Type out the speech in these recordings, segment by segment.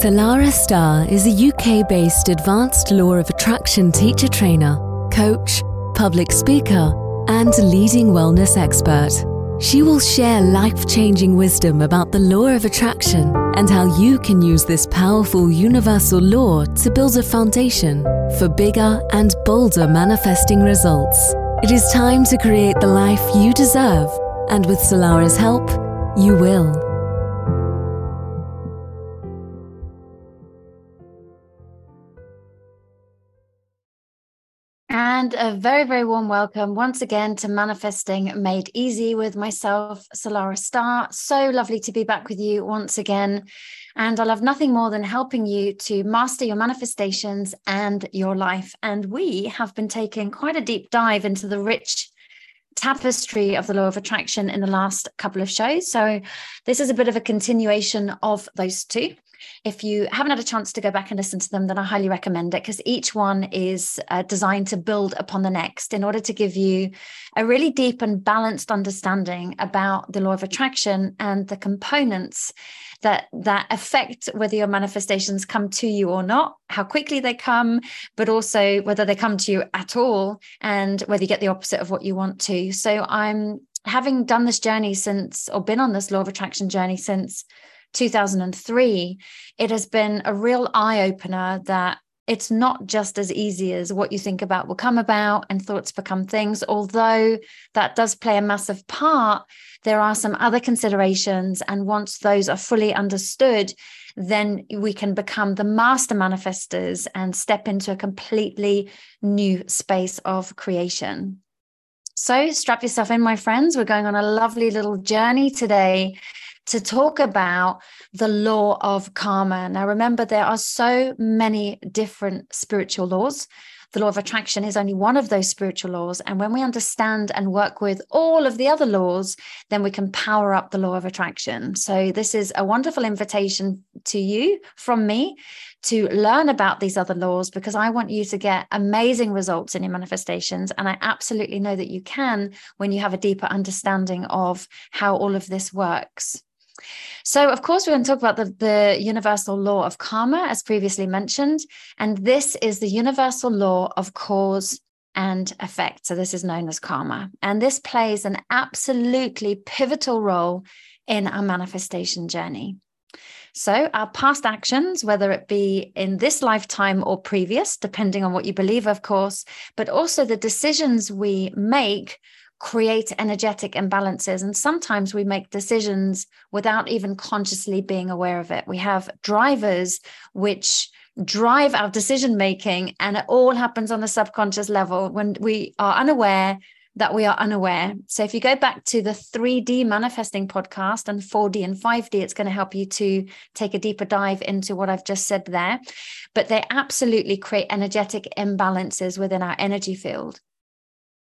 Salarah Starre is a UK based advanced law of attraction teacher trainer, coach, public speaker, and leading wellness expert. She will share life changing wisdom about the law of attraction and how you can use this powerful universal law to build a foundation for bigger and bolder manifesting results. It is time to create the life you deserve, and with Salarah's help, you will. And a very, very warm welcome once again to Manifesting Made Easy with myself, Salarah Starre. So lovely to be back with you once again. And I love nothing more than helping you to master your manifestations and your life. And we have been taking quite a deep dive into the rich tapestry of the law of attraction in the last couple of shows. So, this is a bit of a continuation of those two. If you haven't had a chance to go back and listen to them, then I highly recommend it because each one is uh, designed to build upon the next in order to give you a really deep and balanced understanding about the law of attraction and the components that that affect whether your manifestations come to you or not how quickly they come but also whether they come to you at all and whether you get the opposite of what you want to. So i'm having done this journey since or been on this law of attraction journey since 2003, it has been a real eye opener that it's not just as easy as what you think about will come about and thoughts become things. Although that does play a massive part, there are some other considerations. And once those are fully understood, then we can become the master manifestors and step into a completely new space of creation. So, strap yourself in, my friends. We're going on a lovely little journey today to talk about the law of karma. Now, remember, there are so many different spiritual laws. The law of attraction is only one of those spiritual laws. And when we understand and work with all of the other laws, then we can power up the law of attraction. So, this is a wonderful invitation to you from me to learn about these other laws because I want you to get amazing results in your manifestations. And I absolutely know that you can when you have a deeper understanding of how all of this works. So, of course, we're going to talk about the, the universal law of karma, as previously mentioned. And this is the universal law of cause and effect. So, this is known as karma. And this plays an absolutely pivotal role in our manifestation journey. So, our past actions, whether it be in this lifetime or previous, depending on what you believe, of course, but also the decisions we make create energetic imbalances. And sometimes we make decisions without even consciously being aware of it. We have drivers which drive our decision making, and it all happens on the subconscious level when we are unaware that we are unaware. So if you go back to the 3D manifesting podcast and 4D and 5D, it's going to help you to take a deeper dive into what I've just said there. But they absolutely create energetic imbalances within our energy field.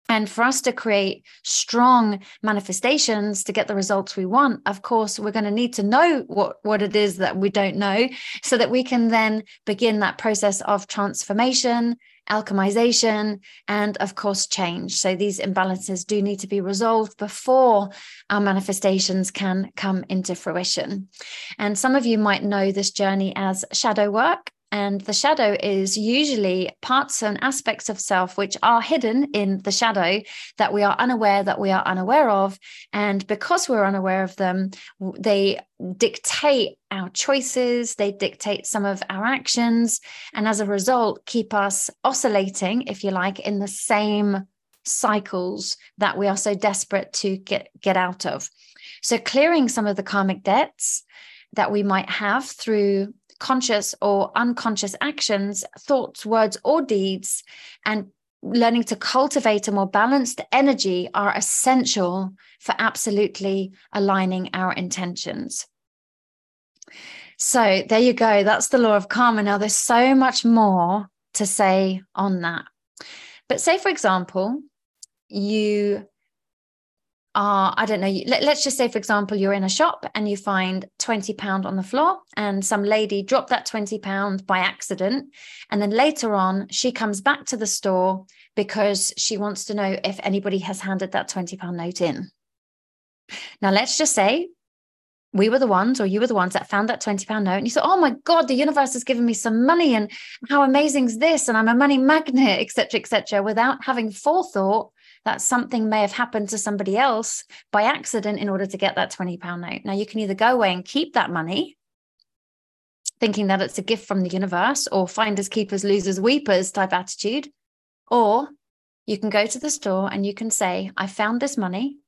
And for us to create strong manifestations to get the results we want, of course, we're going to need to know what, what it is that we don't know so that we can then begin that process of transformation, alchemization, and of course, change. So these imbalances do need to be resolved before our manifestations can come into fruition. And some of you might know this journey as shadow work. And the shadow is usually parts and aspects of self which are hidden in the shadow that we are unaware that we are unaware of. And because we're unaware of them, they dictate our choices, they dictate some of our actions. And as a result, keep us oscillating, if you like, in the same cycles that we are so desperate to get, get out of. So, clearing some of the karmic debts that we might have through conscious or unconscious actions, thoughts, words, or deeds, and learning to cultivate a more balanced energy are essential for absolutely aligning our intentions. So there you go. That's the law of karma. Now, there's so much more to say on that. But say, for example, you are i don't know let, us just say for example you're in a shop and you find 20 pound on the floor and some lady dropped that 20 pound by accident and then later on she comes back to the store because she wants to know if anybody has handed that 20 pound note in now let's just say we were the ones, or you were the ones that found that 20 pound note and you thought, oh my God, the universe has given me some money and how amazing is this? And I'm a money magnet, etc., etc., without having forethought that something may have happened to somebody else by accident in order to get that 20 pound note. Now you can either go away and keep that money, thinking that it's a gift from the universe, or finders, keepers, losers, weepers type attitude, or you can go to the store and you can say, I found this money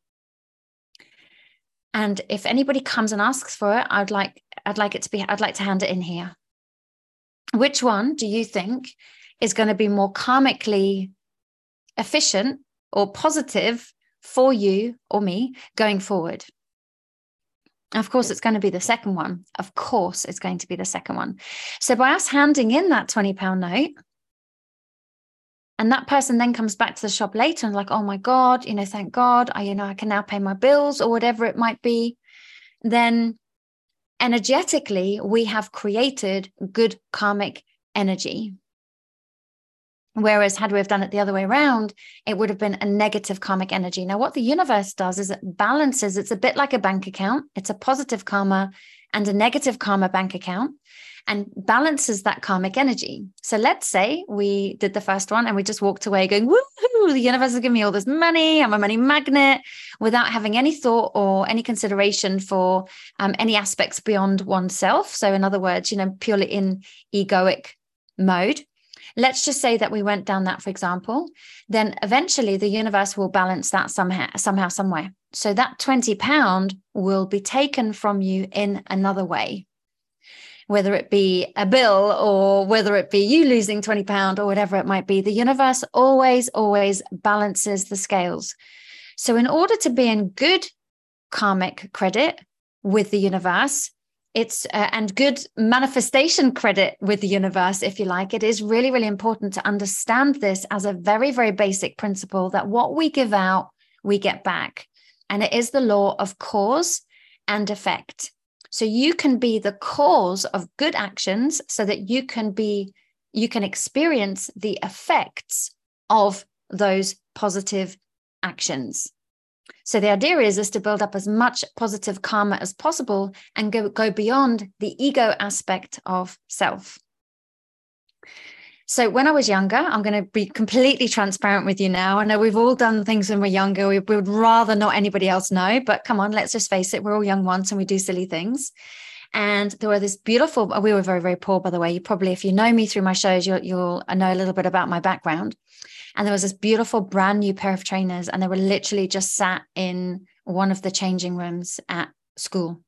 and if anybody comes and asks for it i'd like i'd like it to be i'd like to hand it in here which one do you think is going to be more karmically efficient or positive for you or me going forward of course, it's going to be the second one. Of course, it's going to be the second one. So, by us handing in that £20 note, and that person then comes back to the shop later and like oh my god you know thank god i you know i can now pay my bills or whatever it might be then energetically we have created good karmic energy whereas had we have done it the other way around it would have been a negative karmic energy now what the universe does is it balances it's a bit like a bank account it's a positive karma and a negative karma bank account and balances that karmic energy. So let's say we did the first one and we just walked away going, woohoo, the universe is giving me all this money. I'm a money magnet without having any thought or any consideration for um, any aspects beyond oneself. So, in other words, you know, purely in egoic mode. Let's just say that we went down that, for example, then eventually the universe will balance that somehow, somehow, somewhere. So that 20 pound will be taken from you in another way whether it be a bill or whether it be you losing 20 pound or whatever it might be the universe always always balances the scales so in order to be in good karmic credit with the universe it's uh, and good manifestation credit with the universe if you like. It is really really important to understand this as a very very basic principle that what we give out we get back. And it is the law of cause and effect. So you can be the cause of good actions so that you can be, you can experience the effects of those positive actions. So the idea is, is to build up as much positive karma as possible and go, go beyond the ego aspect of self. So when I was younger, I'm going to be completely transparent with you now. I know we've all done things when we're younger. We, we would rather not anybody else know, but come on, let's just face it. We're all young once and we do silly things. And there were this beautiful, uh, we were very, very poor, by the way. You probably, if you know me through my shows, you'll, you'll know a little bit about my background. And there was this beautiful brand new pair of trainers, and they were literally just sat in one of the changing rooms at school.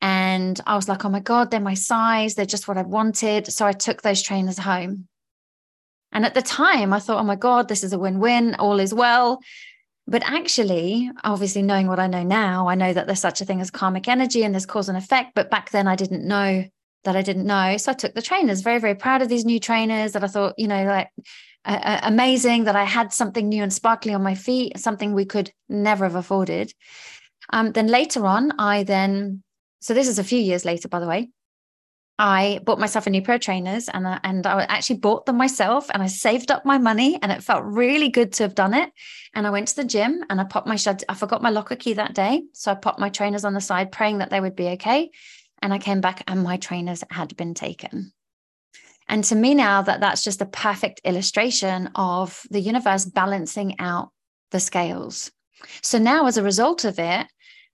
And I was like, oh my God, they're my size. They're just what I wanted. So I took those trainers home. And at the time, I thought, oh my God, this is a win win. All is well. But actually, obviously, knowing what I know now, I know that there's such a thing as karmic energy and there's cause and effect. But back then, I didn't know that I didn't know. So I took the trainers, very, very proud of these new trainers that I thought, you know, like uh, amazing that I had something new and sparkly on my feet, something we could never have afforded. Um, then later on, I then so this is a few years later, by the way. I bought myself a new pair of trainers and I, and I actually bought them myself and I saved up my money and it felt really good to have done it. And I went to the gym and I popped my shed. I forgot my locker key that day. So I popped my trainers on the side, praying that they would be okay. And I came back and my trainers had been taken. And to me now that that's just a perfect illustration of the universe balancing out the scales. So now as a result of it,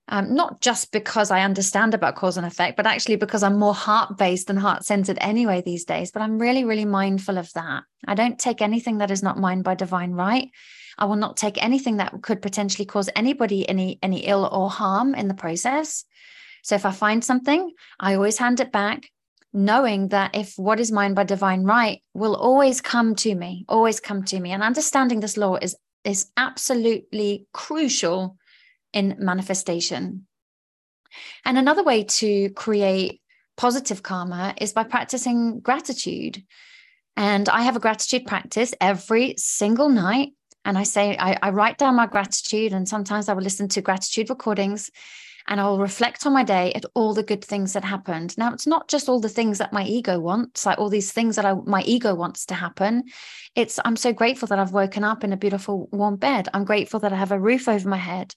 um, not just because I understand about cause and effect, but actually because I'm more heart based and heart centered anyway these days. But I'm really, really mindful of that. I don't take anything that is not mine by divine right. I will not take anything that could potentially cause anybody any any ill or harm in the process. So if I find something, I always hand it back, knowing that if what is mine by divine right will always come to me, always come to me. And understanding this law is is absolutely crucial in manifestation. And another way to create positive karma is by practicing gratitude. And I have a gratitude practice every single night. And I say, I, I, write down my gratitude, and sometimes I will listen to gratitude recordings and I'll reflect on my day at all the good things that happened. Now, it's not just all the things that my ego wants, like all these things that I, my ego wants to happen. It's, I'm so grateful that I've woken up in a beautiful warm bed. I'm grateful that I have a roof over my head.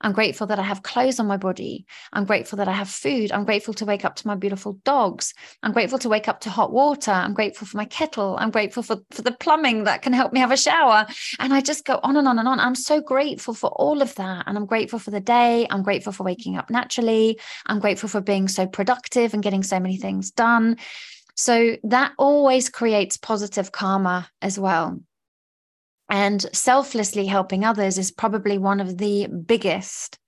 I'm grateful that I have clothes on my body. I'm grateful that I have food. I'm grateful to wake up to my beautiful dogs. I'm grateful to wake up to hot water. I'm grateful for my kettle. I'm grateful for, for the plumbing that can help me have a shower. And I just go on and on and on. I'm so grateful for all of that. And I'm grateful for the day. I'm grateful for waking up naturally. I'm grateful for being so productive and getting so many things done. So that always creates positive karma as well. And selflessly helping others is probably one of the biggest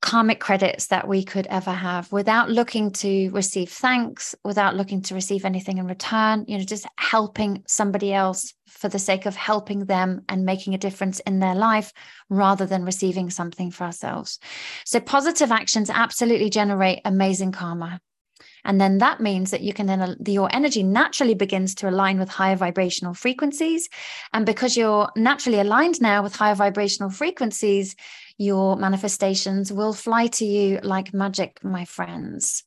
karmic credits that we could ever have without looking to receive thanks, without looking to receive anything in return, you know, just helping somebody else for the sake of helping them and making a difference in their life rather than receiving something for ourselves. So positive actions absolutely generate amazing karma. And then that means that you can then, your energy naturally begins to align with higher vibrational frequencies. And because you're naturally aligned now with higher vibrational frequencies, your manifestations will fly to you like magic, my friends.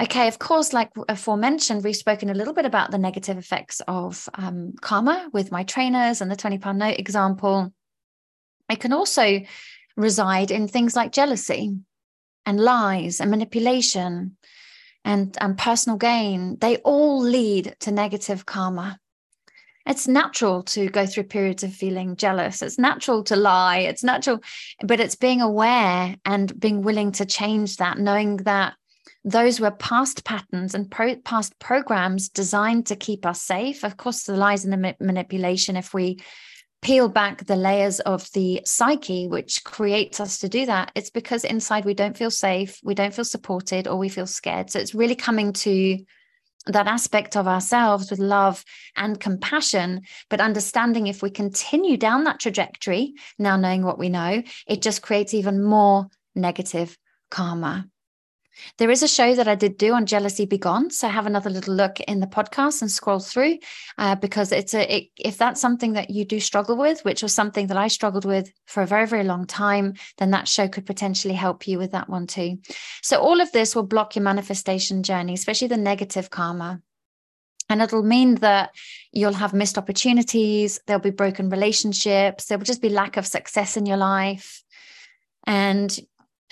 Okay, of course, like aforementioned, we've spoken a little bit about the negative effects of um, karma with my trainers and the 20 pound note example. It can also reside in things like jealousy and lies and manipulation and, and personal gain, they all lead to negative karma. It's natural to go through periods of feeling jealous. It's natural to lie. It's natural, but it's being aware and being willing to change that, knowing that those were past patterns and pro- past programs designed to keep us safe. Of course, the lies and the ma- manipulation, if we peel back the layers of the psyche, which creates us to do that, it's because inside we don't feel safe, we don't feel supported, or we feel scared. So it's really coming to that aspect of ourselves with love and compassion, but understanding if we continue down that trajectory, now knowing what we know, it just creates even more negative karma. There is a show that I did do on Jealousy Begone. So have another little look in the podcast and scroll through uh, because it's a, it, if that's something that you do struggle with, which was something that I struggled with for a very, very long time, then that show could potentially help you with that one too. So all of this will block your manifestation journey, especially the negative karma. And it'll mean that you'll have missed opportunities, there'll be broken relationships, there will just be lack of success in your life. And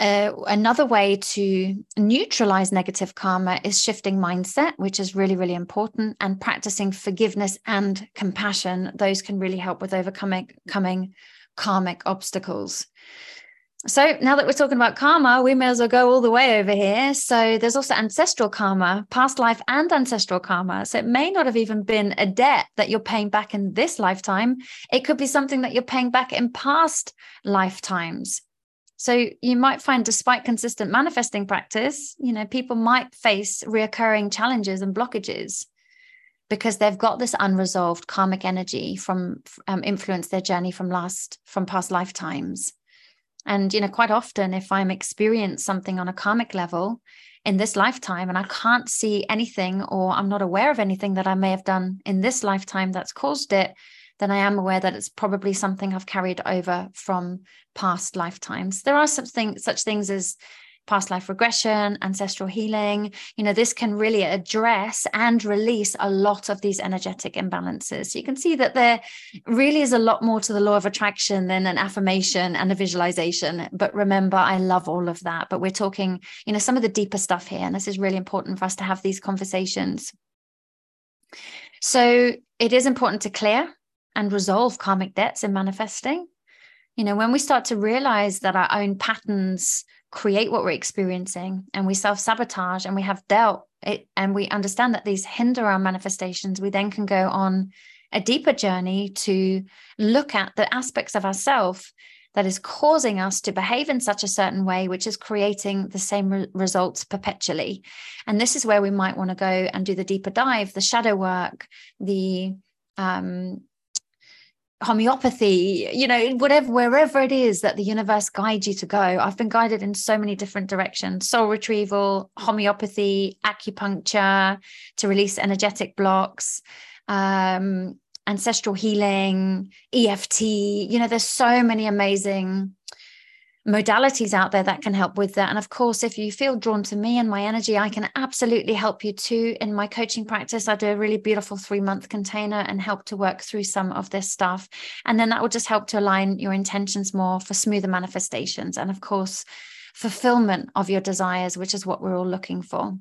uh, another way to neutralize negative karma is shifting mindset, which is really, really important, and practicing forgiveness and compassion. Those can really help with overcoming coming karmic obstacles. So now that we're talking about karma, we may as well go all the way over here. So there's also ancestral karma, past life and ancestral karma. So it may not have even been a debt that you're paying back in this lifetime. It could be something that you're paying back in past lifetimes. So you might find, despite consistent manifesting practice, you know, people might face reoccurring challenges and blockages because they've got this unresolved karmic energy from um, influence their journey from last from past lifetimes. And you know, quite often, if I'm experiencing something on a karmic level in this lifetime, and I can't see anything, or I'm not aware of anything that I may have done in this lifetime that's caused it, then I am aware that it's probably something I've carried over from past lifetimes. There are something such things as past life regression, ancestral healing. You know, this can really address and release a lot of these energetic imbalances. You can see that there really is a lot more to the law of attraction than an affirmation and a visualization. But remember, I love all of that. But we're talking, you know, some of the deeper stuff here. And this is really important for us to have these conversations. So it is important to clear and resolve karmic debts in manifesting. You know, when we start to realize that our own patterns create what we're experiencing and we self sabotage and we have dealt it and we understand that these hinder our manifestations, we then can go on a deeper journey to look at the aspects of ourself that is causing us to behave in such a certain way, which is creating the same re- results perpetually. And this is where we might want to go and do the deeper dive, the shadow work, the um, homeopathy you know whatever wherever it is that the universe guides you to go. I've been guided in so many different directions soul retrieval homeopathy acupuncture to release energetic blocks um, ancestral healing eft you know there's so many amazing modalities out there that can help with that. And of course, if you feel drawn to me and my energy, I can absolutely help you too. In my coaching practice, I do a really beautiful three month container and help to work through some of this stuff. And then that will just help to align your intentions more for smoother manifestations. And of course, fulfillment of your desires, which is what we're all looking for.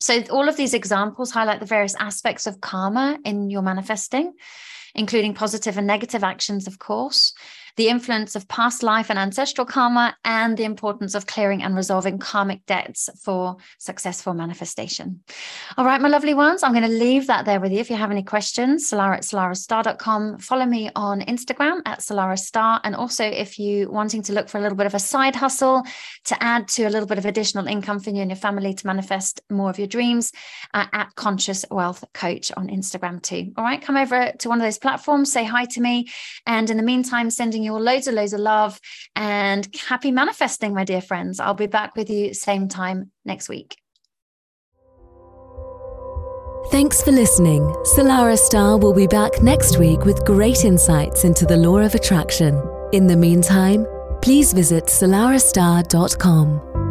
So, all of these examples highlight the various aspects of karma in your manifesting, including positive and negative actions, of course, the influence of past life and ancestral karma, and the importance of clearing and resolving karmic debts for successful manifestation. All right, my lovely ones, I'm going to leave that there with you. If you have any questions, salarah at salarahstarre.com. Follow me on Instagram at salarahstarre. And also, if you wanting to look for a little bit of a side hustle to add to a little bit of additional income for you and your family to manifest more of your dreams, uh, at Conscious Wealth Coach on Instagram too. All right, come over to one of those platforms, say hi to me. And in the meantime, sending you all loads and loads of love and happy manifesting, my dear friends. I'll be back with you same time next week. Thanks for listening. Salarah Starre will be back next week with great insights into the law of attraction. In the meantime, please visit salarahstarre.com.